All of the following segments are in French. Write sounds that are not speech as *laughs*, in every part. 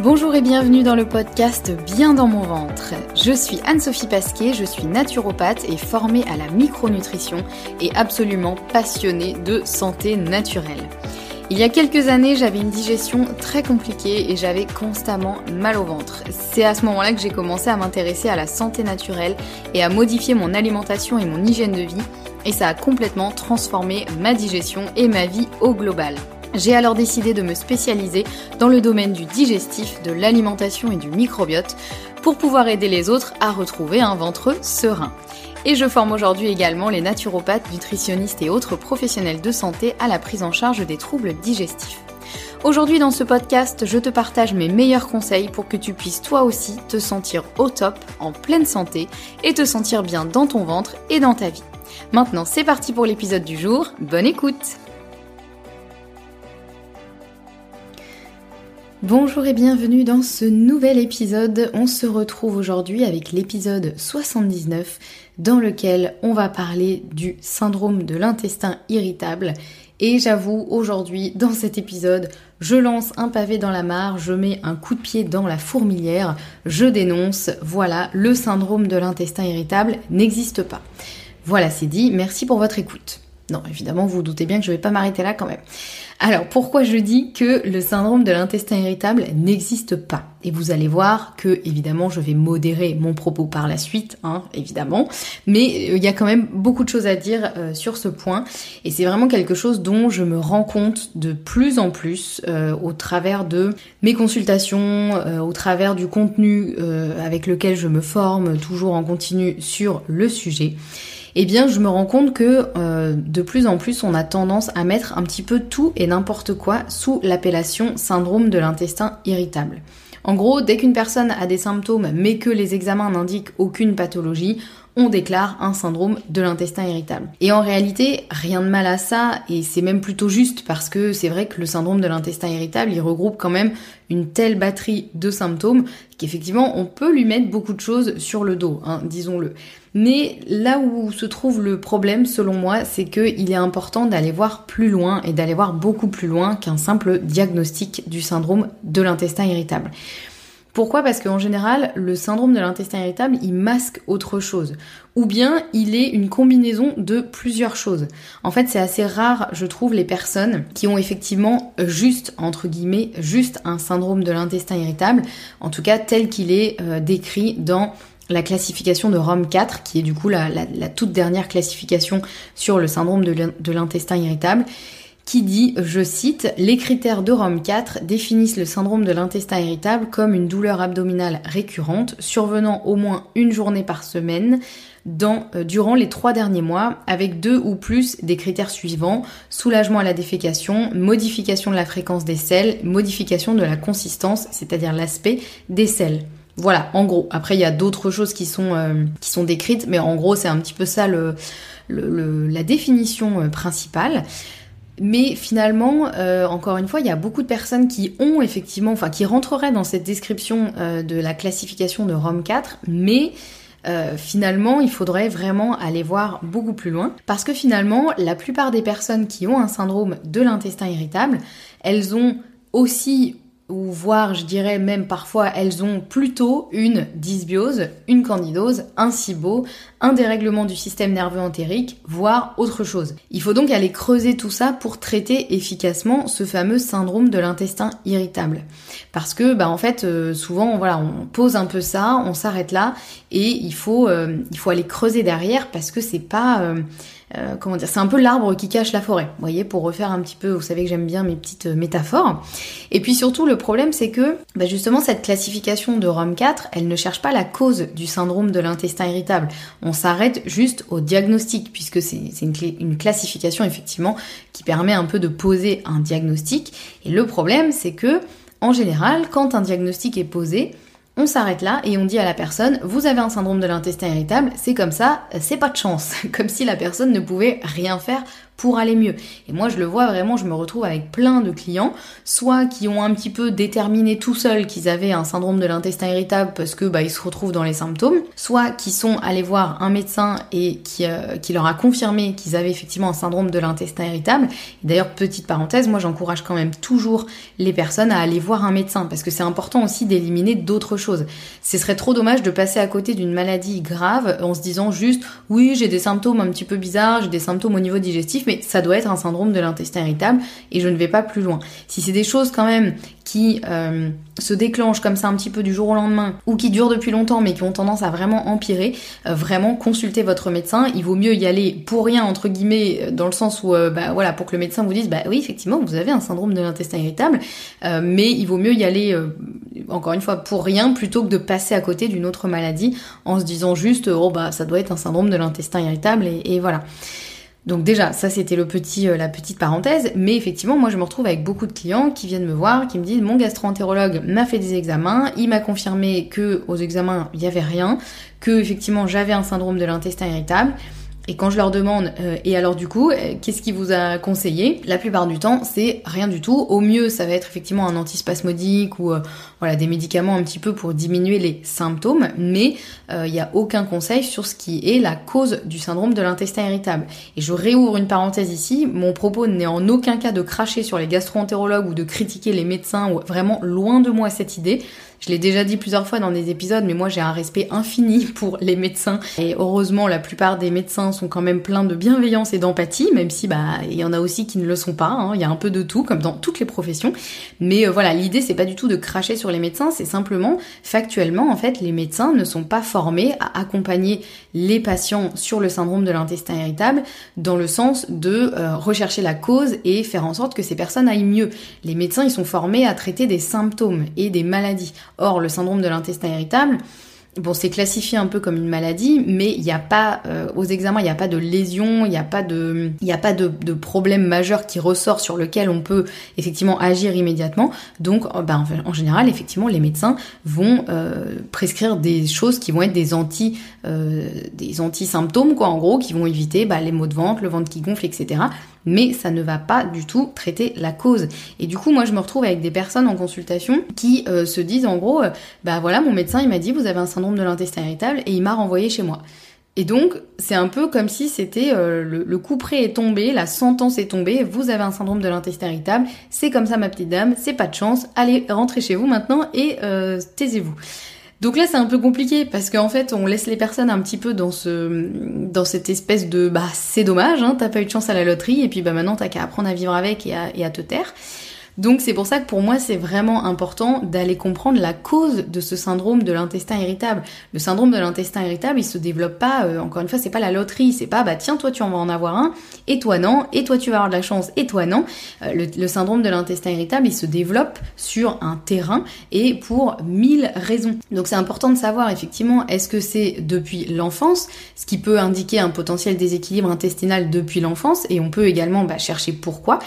Bonjour et bienvenue dans le podcast Bien dans mon ventre. Je suis Anne-Sophie Pasquet, je suis naturopathe et formée à la micronutrition et absolument passionnée de santé naturelle. Il y a quelques années, j'avais une digestion très compliquée et j'avais constamment mal au ventre. C'est à ce moment-là que j'ai commencé à m'intéresser à la santé naturelle et à modifier mon alimentation et mon hygiène de vie et ça a complètement transformé ma digestion et ma vie au global. J'ai alors décidé de me spécialiser dans le domaine du digestif, de l'alimentation et du microbiote pour pouvoir aider les autres à retrouver un ventre serein. Et je forme aujourd'hui également les naturopathes, nutritionnistes et autres professionnels de santé à la prise en charge des troubles digestifs. Aujourd'hui dans ce podcast, je te partage mes meilleurs conseils pour que tu puisses toi aussi te sentir au top, en pleine santé et te sentir bien dans ton ventre et dans ta vie. Maintenant c'est parti pour l'épisode du jour, bonne écoute Bonjour et bienvenue dans ce nouvel épisode. On se retrouve aujourd'hui avec l'épisode 79 dans lequel on va parler du syndrome de l'intestin irritable. Et j'avoue, aujourd'hui, dans cet épisode, je lance un pavé dans la mare, je mets un coup de pied dans la fourmilière, je dénonce, voilà, le syndrome de l'intestin irritable n'existe pas. Voilà, c'est dit, merci pour votre écoute. Non, évidemment, vous, doutez bien que je ne vais pas m'arrêter là quand même. Alors pourquoi je dis que le syndrome de l'intestin irritable n'existe pas? Et vous allez voir que évidemment je vais modérer mon propos par la suite, hein, évidemment, mais euh, il y a quand même beaucoup de choses à dire euh, sur ce point. Et c'est vraiment quelque chose dont je me rends compte de plus en plus euh, au travers de mes consultations, au travers du contenu avec lequel je me forme toujours en continu sur le sujet eh bien je me rends compte que euh, de plus en plus on a tendance à mettre un petit peu tout et n'importe quoi sous l'appellation syndrome de l'intestin irritable. En gros, dès qu'une personne a des symptômes mais que les examens n'indiquent aucune pathologie, on déclare un syndrome de l'intestin irritable. Et en réalité, rien de mal à ça, et c'est même plutôt juste parce que c'est vrai que le syndrome de l'intestin irritable, il regroupe quand même une telle batterie de symptômes qu'effectivement on peut lui mettre beaucoup de choses sur le dos, hein, disons-le. Mais là où se trouve le problème, selon moi, c'est qu'il est important d'aller voir plus loin et d'aller voir beaucoup plus loin qu'un simple diagnostic du syndrome de l'intestin irritable. Pourquoi? Parce qu'en général, le syndrome de l'intestin irritable, il masque autre chose. Ou bien il est une combinaison de plusieurs choses. En fait, c'est assez rare, je trouve, les personnes qui ont effectivement juste, entre guillemets, juste un syndrome de l'intestin irritable, en tout cas tel qu'il est euh, décrit dans la classification de Rome 4, qui est du coup la, toute dernière classification sur le syndrome de l'intestin irritable qui dit, je cite, Les critères de Rome 4 définissent le syndrome de l'intestin irritable comme une douleur abdominale récurrente survenant au moins une journée par semaine dans, euh, durant les trois derniers mois avec deux ou plus des critères suivants soulagement à la défécation, modification de la fréquence des selles, modification de la consistance, c'est-à-dire l'aspect des selles. Voilà, en gros. Après, il y a d'autres choses qui sont, euh, décrites, mais en gros, c'est un petit peu ça la définition euh, principale. Mais finalement, euh, encore une fois, il y a beaucoup de personnes qui ont effectivement, enfin qui rentreraient dans cette description euh, de la classification de Rome 4, mais euh, finalement, il faudrait vraiment aller voir beaucoup plus loin, parce que finalement, la plupart des personnes qui ont un syndrome de l'intestin irritable, elles ont aussi ou voire je dirais même parfois elles ont plutôt une dysbiose, une candidose, un SIBO, un dérèglement du système nerveux entérique, voire autre chose. Il faut donc aller creuser tout ça pour traiter efficacement ce fameux syndrome de l'intestin irritable. Parce que bah en fait euh, souvent voilà on pose un peu ça, on s'arrête là et il faut euh, il faut aller creuser derrière parce que c'est pas euh, euh, comment dire, c'est un peu l'arbre qui cache la forêt. Vous voyez, pour refaire un petit peu, vous savez que j'aime bien mes petites euh, métaphores. Et puis surtout, le problème, c'est que bah, justement cette classification de ROM 4, elle ne cherche pas la cause du syndrome de l'intestin irritable. On s'arrête juste au diagnostic, puisque c'est une classification effectivement qui permet un peu de poser un diagnostic. Et le problème, c'est que en général, quand un diagnostic est posé, on s'arrête là et on dit à la personne, vous avez un syndrome de l'intestin irritable, c'est comme ça, c'est pas de chance. *laughs* Comme si la personne ne pouvait rien faire pour aller mieux. Et moi, je le vois vraiment, je me retrouve avec plein de clients, soit qui ont un petit peu déterminé tout seuls qu'ils avaient un syndrome de l'intestin irritable parce que bah ils se retrouvent dans les symptômes, soit qui sont allés voir un médecin et qui, euh, qui leur a confirmé qu'ils avaient effectivement un syndrome de l'intestin irritable. D'ailleurs, petite parenthèse, moi j'encourage quand même toujours les personnes à aller voir un médecin parce que c'est important aussi d'éliminer d'autres choses. Ce serait trop dommage de passer à côté d'une maladie grave en se disant juste oui j'ai des symptômes un petit peu bizarres, j'ai des symptômes au niveau digestif, mais ça doit être un syndrome de l'intestin irritable et je ne vais pas plus loin. Si c'est des choses quand même qui euh, se déclenchent comme ça un petit peu du jour au lendemain ou qui durent depuis longtemps mais qui ont tendance à vraiment empirer, euh, vraiment consultez votre médecin. Il vaut mieux y aller pour rien entre guillemets euh, dans le sens où bah voilà pour que le médecin vous dise bah oui effectivement vous avez un syndrome de l'intestin irritable, mais il vaut mieux y aller encore une fois pour rien plutôt que de passer à côté d'une autre maladie en se disant juste oh bah ça doit être un syndrome de l'intestin irritable et voilà. Donc déjà, ça c'était le petit, euh, la petite parenthèse, mais effectivement, moi je me retrouve avec beaucoup de clients qui viennent me voir, qui me disent mon gastro-entérologue m'a fait des examens, il m'a confirmé que aux examens il n'y avait rien, que effectivement j'avais un syndrome de l'intestin irritable. Et quand je leur demande, euh, et alors du coup, euh, qu'est-ce qui vous a conseillé La plupart du temps, c'est rien du tout. Au mieux, ça va être effectivement un antispasmodique ou euh, voilà des médicaments un petit peu pour diminuer les symptômes, mais il n'y a aucun conseil sur ce qui est la cause du syndrome de l'intestin irritable. Et je réouvre une parenthèse ici. Mon propos n'est en aucun cas de cracher sur les gastro-entérologues ou de critiquer les médecins, ou vraiment loin de moi cette idée. Je l'ai déjà dit plusieurs fois dans des épisodes, mais moi j'ai un respect infini *laughs* pour les médecins. Et heureusement, la plupart des médecins sont quand même pleins de bienveillance et d'empathie, même si bah il y en a aussi qui ne le sont pas. Hein. Il y a un peu de tout, comme dans toutes les professions. Mais euh, voilà, l'idée c'est pas du tout de cracher sur les médecins, c'est simplement factuellement en fait les médecins ne sont pas formés à accompagner les patients sur le syndrome de l'intestin irritable dans le sens de euh, rechercher la cause et faire en sorte que ces personnes aillent mieux. Les médecins ils sont formés à traiter des symptômes et des maladies. Or, le syndrome de l'intestin irritable, Bon, c'est classifié un peu comme une maladie, mais il n'y a pas, euh, aux examens, il n'y a pas de lésion, il n'y a pas de, a problème majeur qui ressort sur lequel on peut effectivement agir immédiatement. Donc, euh, ben, en général, effectivement, les médecins vont euh, prescrire des choses qui vont être des anti, des anti-symptômes, quoi, en gros, qui vont éviter bah, les maux de ventre, le ventre qui gonfle, etc mais ça ne va pas du tout traiter la cause. Et du coup, moi, je me retrouve avec des personnes en consultation qui euh, se disent en gros, euh, bah voilà, mon médecin, il m'a dit, vous avez un syndrome de l'intestin irritable, et il m'a renvoyé chez moi. Et donc, c'est un peu comme si c'était euh, le, coup près est tombé, la sentence est tombée, vous avez un syndrome de l'intestin irritable, c'est comme ça ma petite dame, c'est pas de chance, allez, rentrez chez vous maintenant et taisez-vous. Donc là, c'est un peu compliqué parce qu'en fait, on laisse les personnes un petit peu dans ce, dans cette espèce de, bah, c'est dommage, hein, t'as pas eu de chance à la loterie et puis bah maintenant t'as qu'à apprendre à vivre avec et à, et à te taire. Donc c'est pour ça que pour moi c'est vraiment important d'aller comprendre la cause de ce syndrome de l'intestin irritable. Le syndrome de l'intestin irritable, il se développe pas, euh, encore une fois, c'est pas la loterie, c'est pas bah tiens toi tu en vas en avoir un, et toi non, et toi tu vas avoir de la chance, et toi non. Euh, le, syndrome de l'intestin irritable, il se développe sur un terrain et pour mille raisons. Donc c'est important de savoir effectivement est-ce que c'est depuis l'enfance, ce qui peut indiquer un potentiel déséquilibre intestinal depuis l'enfance, et on peut également bah, chercher pourquoi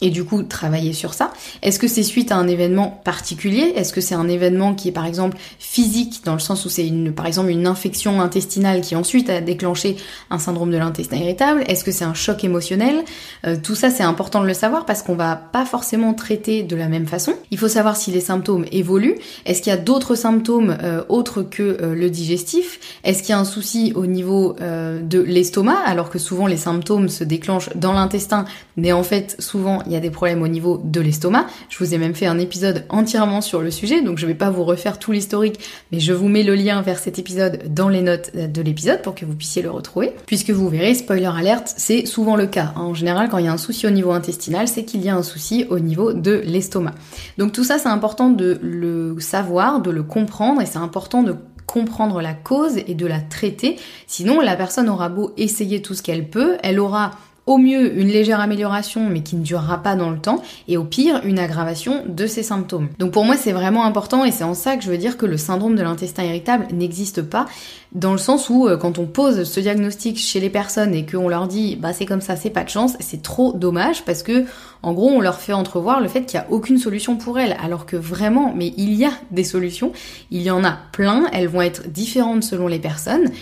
et du coup travailler sur ça. Est-ce que c'est suite à un événement particulier? Est-ce que c'est un événement qui est par exemple physique dans le sens où c'est une par exemple une infection intestinale qui ensuite a déclenché un syndrome de l'intestin irritable? Est-ce que c'est un choc émotionnel? Euh, Tout ça c'est important de le savoir parce qu'on va pas forcément traiter de la même façon. Il faut savoir si les symptômes évoluent. Est-ce qu'il y a d'autres symptômes euh, autres que euh, le digestif? Est-ce qu'il y a un souci au niveau de l'estomac? Alors que souvent les symptômes se déclenchent dans l'intestin mais en fait souvent il y a des problèmes au niveau de l'estomac. Je vous ai même fait un épisode entièrement sur le sujet, donc je vais pas vous refaire tout l'historique, mais je vous mets le lien vers cet épisode dans les notes de l'épisode pour que vous puissiez le retrouver. Puisque vous verrez, spoiler alerte, c'est souvent le cas. En général, quand il y a un souci au niveau intestinal, c'est qu'il y a un souci au niveau de l'estomac. Donc tout ça, c'est important de le savoir, de le comprendre, et c'est important de comprendre la cause et de la traiter. Sinon, la personne aura beau essayer tout ce qu'elle peut, elle aura au mieux une légère amélioration mais qui ne durera pas dans le temps et au pire une aggravation de ses symptômes. Donc pour moi c'est vraiment important et c'est en ça que je veux dire que le syndrome de l'intestin irritable n'existe pas dans le sens où euh, quand on pose ce diagnostic chez les personnes et qu'on leur dit bah c'est comme ça, c'est pas de chance, c'est trop dommage parce que en gros on leur fait entrevoir le fait qu'il n'y a aucune solution pour elles alors que vraiment mais il y a des solutions, il y en a plein, elles vont être différentes selon les personnes.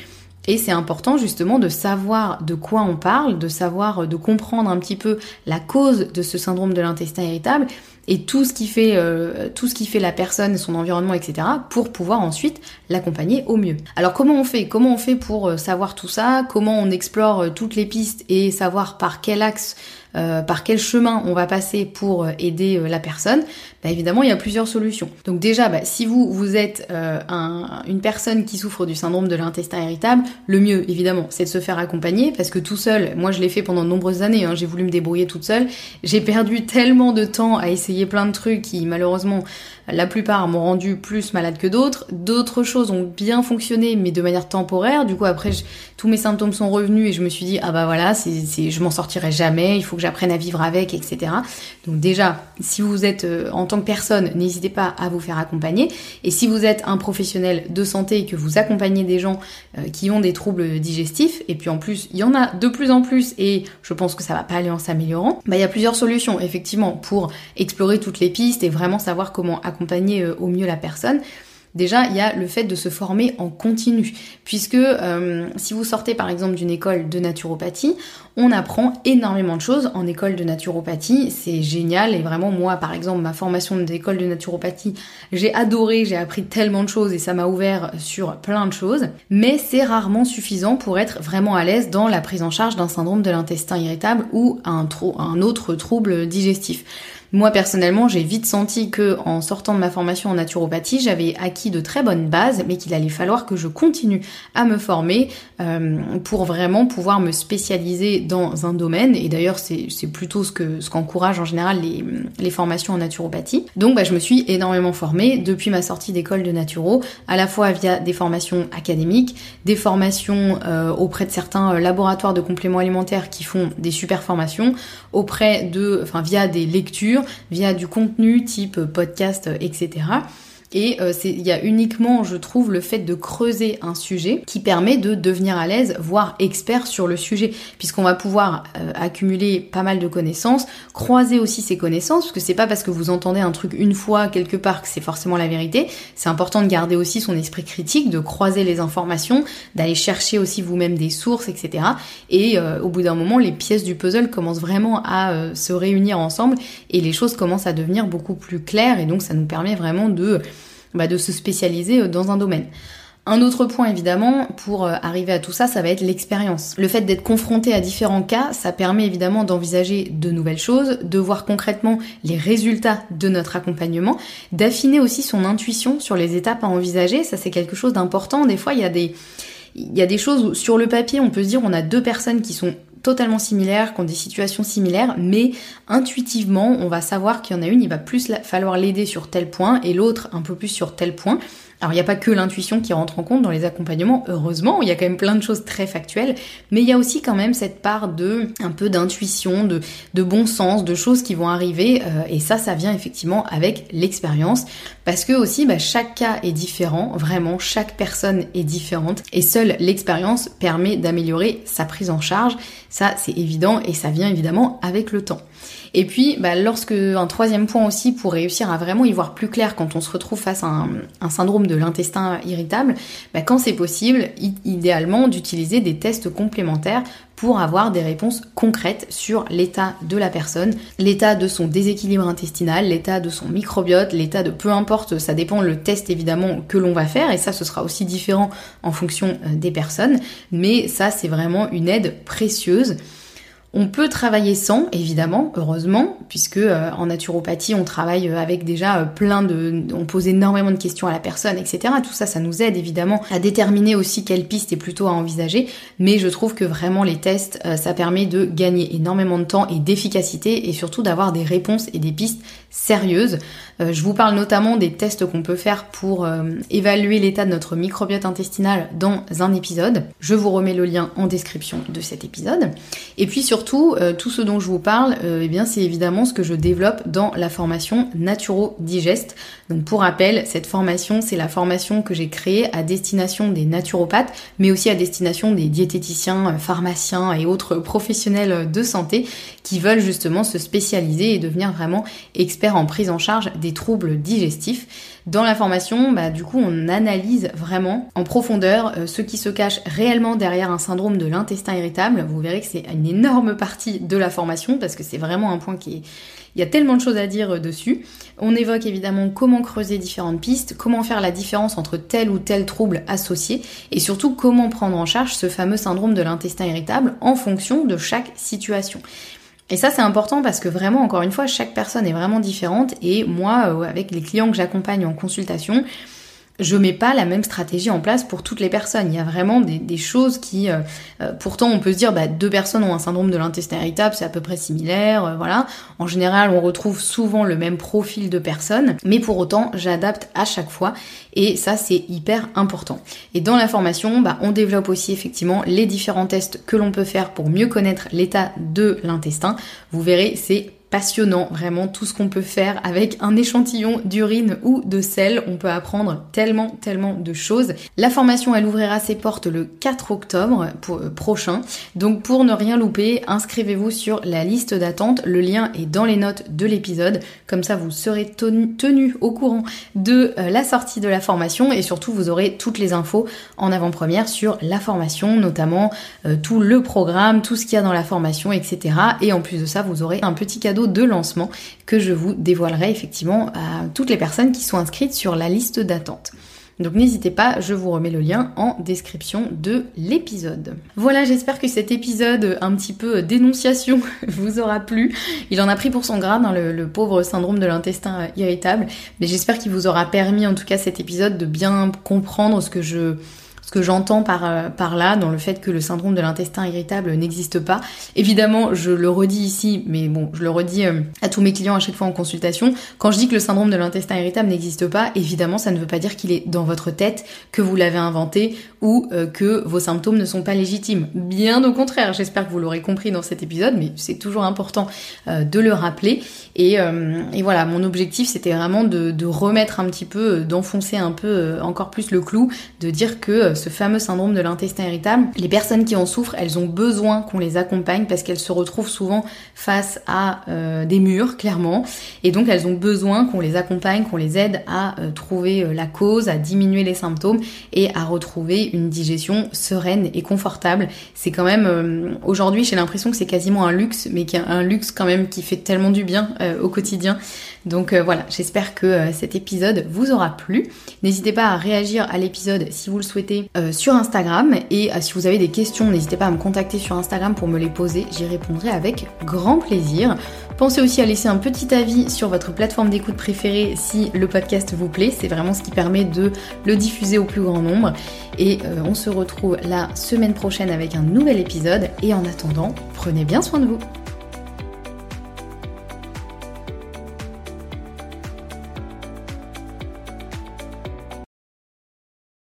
Et c'est important justement de savoir de quoi on parle, de savoir, de comprendre un petit peu la cause de ce syndrome de l'intestin irritable et tout ce qui fait euh, tout ce qui fait la personne, son environnement, etc. pour pouvoir ensuite l'accompagner au mieux. Alors comment on fait? Comment on fait pour euh, savoir tout ça? Comment on explore euh, toutes les pistes et savoir par quel axe euh, par quel chemin on va passer pour euh, aider euh, la personne, bah, évidemment il y a plusieurs solutions. Donc déjà, bah, si vous vous êtes une personne qui souffre du syndrome de l'intestin irritable, le mieux évidemment c'est de se faire accompagner parce que tout seul, moi je l'ai fait pendant de nombreuses années, hein, j'ai voulu me débrouiller toute seule, j'ai perdu *laughs* tellement de temps à essayer plein de trucs qui malheureusement la plupart m'ont rendu plus malade que d'autres. D'autres choses ont bien fonctionné, mais de manière temporaire. Du coup, après, tous mes symptômes sont revenus et je me suis dit, ah bah voilà, je m'en sortirai jamais, il faut que j'apprenne à vivre avec, etc. Donc déjà, si vous êtes euh, en tant personne, n'hésitez pas à vous faire accompagner. Et si vous êtes un professionnel de santé et que vous accompagnez des gens euh, qui ont des troubles digestifs, et puis en plus, il y en a de plus en plus et je pense que ça va pas aller en s'améliorant, bah il y a plusieurs solutions, effectivement, pour explorer toutes les pistes et vraiment savoir comment accompagner accompagner euh, au mieux la personne. Déjà, il y a le fait de se former en continu, puisque euh, si vous sortez par exemple d'une école de naturopathie, on apprend énormément de choses en école de naturopathie, c'est génial. Et vraiment moi par exemple ma formation d'école de naturopathie, j'ai adoré, j'ai appris tellement de choses et ça m'a ouvert sur plein de choses, mais c'est rarement suffisant pour être vraiment à l'aise dans la prise en charge d'un syndrome de l'intestin irritable ou un, un autre trouble digestif. Moi personnellement, j'ai vite senti que en sortant de ma formation en naturopathie, j'avais acquis de très bonnes bases, mais qu'il allait falloir que je continue à me former euh, pour vraiment pouvoir me spécialiser dans un domaine. Et d'ailleurs, c'est plutôt ce que ce qu'encourage en général les, les, formations en naturopathie. Donc, bah, je me suis énormément formée depuis ma sortie d'école de naturo, à la fois via des formations académiques, des formations euh, auprès de certains euh, laboratoires de compléments alimentaires qui font des super formations, auprès de, enfin, via des lectures via du contenu type podcast, etc. Et euh, il y a uniquement, je trouve, le fait de creuser un sujet qui permet de devenir à l'aise, voire expert sur le sujet, puisqu'on va pouvoir euh, accumuler pas mal de connaissances, croiser aussi ces connaissances, parce que c'est pas parce que vous entendez un truc une fois quelque part que c'est forcément la vérité. C'est important de garder aussi son esprit critique, de croiser les informations, d'aller chercher aussi vous-même des sources, etc. Et euh, au bout d'un moment, les pièces du puzzle commencent vraiment à se réunir ensemble et les choses commencent à devenir beaucoup plus claires, et donc ça nous permet vraiment de bah, de se spécialiser euh, dans un domaine. Un autre point évidemment pour euh, arriver à tout ça, ça va être l'expérience. Le fait d'être confronté à différents cas, ça permet évidemment d'envisager de nouvelles choses, de voir concrètement les résultats de notre accompagnement, d'affiner aussi son intuition sur les étapes à envisager. Ça c'est quelque chose d'important. Des fois il y a des il y a des choses où sur le papier on peut se dire on a deux personnes qui sont totalement similaires, qui ont des situations similaires, mais intuitivement, on va savoir qu'il y en a une, il va plus falloir l'aider sur tel point et l'autre un peu plus sur tel point. Alors il n'y a pas que l'intuition qui rentre en compte dans les accompagnements, heureusement, il y a quand même plein de choses très factuelles, mais il y a aussi quand même cette part de un peu d'intuition, de, bon sens, de choses qui vont arriver, euh, et ça, ça vient effectivement avec l'expérience, parce que aussi bah, chaque cas est différent, vraiment, chaque personne est différente, et seule l'expérience permet d'améliorer sa prise en charge, ça c'est évident, et ça vient évidemment avec le temps. Et puis, bah, lorsque un troisième point aussi pour réussir à vraiment y voir plus clair quand on se retrouve face à un, syndrome de l'intestin irritable, bah, quand c'est possible, idéalement d'utiliser des tests complémentaires pour avoir des réponses concrètes sur l'état de la personne, l'état de son déséquilibre intestinal, l'état de son microbiote, l'état de peu importe, ça dépend le test évidemment que l'on va faire et ça ce sera aussi différent en fonction euh, des personnes, mais ça c'est vraiment une aide précieuse On peut travailler sans, évidemment, heureusement, puisque euh, en naturopathie, on travaille avec déjà plein de... On pose énormément de questions à la personne, etc. Tout ça, ça nous aide évidemment à déterminer aussi quelle piste est plutôt à envisager. Mais je trouve que vraiment les tests, ça permet de gagner énormément de temps et d'efficacité et surtout d'avoir des réponses et des pistes sérieuses. je vous parle notamment des tests qu'on peut faire pour évaluer l'état de notre microbiote intestinal dans un épisode. Je vous remets le lien en description de cet épisode. Et puis surtout, euh, tout ce dont je vous parle, euh, eh bien c'est évidemment ce que je développe dans la formation Naturo Digest. Donc pour rappel, cette formation, c'est la formation que j'ai créée à destination des naturopathes, mais aussi à destination des diététiciens, euh, pharmaciens et autres professionnels de santé qui veulent justement se spécialiser et devenir vraiment experts en prise en charge des troubles digestifs. Dans la formation, bah, du coup, on analyse vraiment en profondeur euh, ce qui se cache réellement derrière un syndrome de l'intestin irritable. Vous verrez que c'est une énorme partie de la formation parce que c'est vraiment un point qui est... Il y a tellement de choses à dire euh, dessus. On évoque évidemment comment creuser différentes pistes, comment faire la différence entre tel ou tel trouble associé et surtout comment prendre en charge ce fameux syndrome de l'intestin irritable en fonction de chaque situation. Et ça, c'est important parce que vraiment, encore une fois, chaque personne est vraiment différente. Et moi, euh, avec les clients que j'accompagne en consultation, je mets pas la même stratégie en place pour toutes les personnes. Il y a vraiment des, choses qui, euh, euh, pourtant, on peut se dire, bah, deux personnes ont un syndrome de l'intestin irritable, c'est à peu près similaire, euh, voilà. En général, on retrouve souvent le même profil de personnes, mais pour autant, j'adapte à chaque fois, et ça, c'est hyper important. Et dans la formation, bah, on développe aussi effectivement les différents tests que l'on peut faire pour mieux connaître l'état de l'intestin. Vous verrez, c'est passionnant, vraiment tout ce qu'on peut faire avec un échantillon d'urine ou de sel. On peut apprendre tellement, tellement de choses. La formation, elle ouvrira ses portes le 4 octobre euh, prochain. Donc pour ne rien louper, inscrivez-vous sur la liste d'attente. Le lien est dans les notes de l'épisode. Comme ça, vous serez tenu, au courant de euh, la sortie de la formation et surtout, vous aurez toutes les infos en avant-première sur la formation, notamment euh, tout le programme, tout ce qu'il y a dans la formation, etc. Et en plus de ça, vous aurez un petit cadeau de lancement que je vous dévoilerai effectivement à toutes les personnes qui sont inscrites sur la liste d'attente. Donc n'hésitez pas, je vous remets le lien en description de l'épisode. Voilà, j'espère que cet épisode un petit peu dénonciation *laughs* vous aura plu. Il en a pris pour son grade, hein, le, pauvre syndrome de l'intestin irritable, mais j'espère qu'il vous aura permis en tout cas cet épisode de bien comprendre ce que je ce que j'entends par, euh, par là, dans le fait que le syndrome de l'intestin irritable n'existe pas. Évidemment, je le redis ici, mais bon, je le redis euh, à tous mes clients à chaque fois en consultation. Quand je dis que le syndrome de l'intestin irritable n'existe pas, évidemment, ça ne veut pas dire qu'il est dans votre tête, que vous l'avez inventé ou euh, que vos symptômes ne sont pas légitimes. Bien au contraire, j'espère que vous l'aurez compris dans cet épisode, mais c'est toujours important de le rappeler. Et, voilà, mon objectif, c'était vraiment de, de, remettre un petit peu, d'enfoncer un peu encore plus le clou, de dire que ce fameux syndrome de l'intestin irritable, les personnes qui en souffrent, elles ont besoin qu'on les accompagne parce qu'elles se retrouvent souvent face à euh, des murs, clairement. Et donc elles ont besoin qu'on les accompagne, qu'on les aide à euh, trouver euh, la cause, à diminuer les symptômes et à retrouver une digestion sereine et confortable. C'est quand même, aujourd'hui j'ai l'impression que c'est quasiment un luxe, mais a un luxe quand même qui fait tellement du bien au quotidien. Donc voilà, j'espère que cet épisode vous aura plu. N'hésitez pas à réagir à l'épisode si vous le souhaitez euh, sur Instagram. Et euh, si vous avez des questions, n'hésitez pas à me contacter sur Instagram pour me les poser. J'y répondrai avec grand plaisir. Pensez aussi à laisser un petit avis sur votre plateforme d'écoute préférée si le podcast vous plaît. C'est vraiment ce qui permet de le diffuser au plus grand nombre. Et euh, on se retrouve la semaine prochaine avec un nouvel épisode. Et en attendant, prenez bien soin de vous.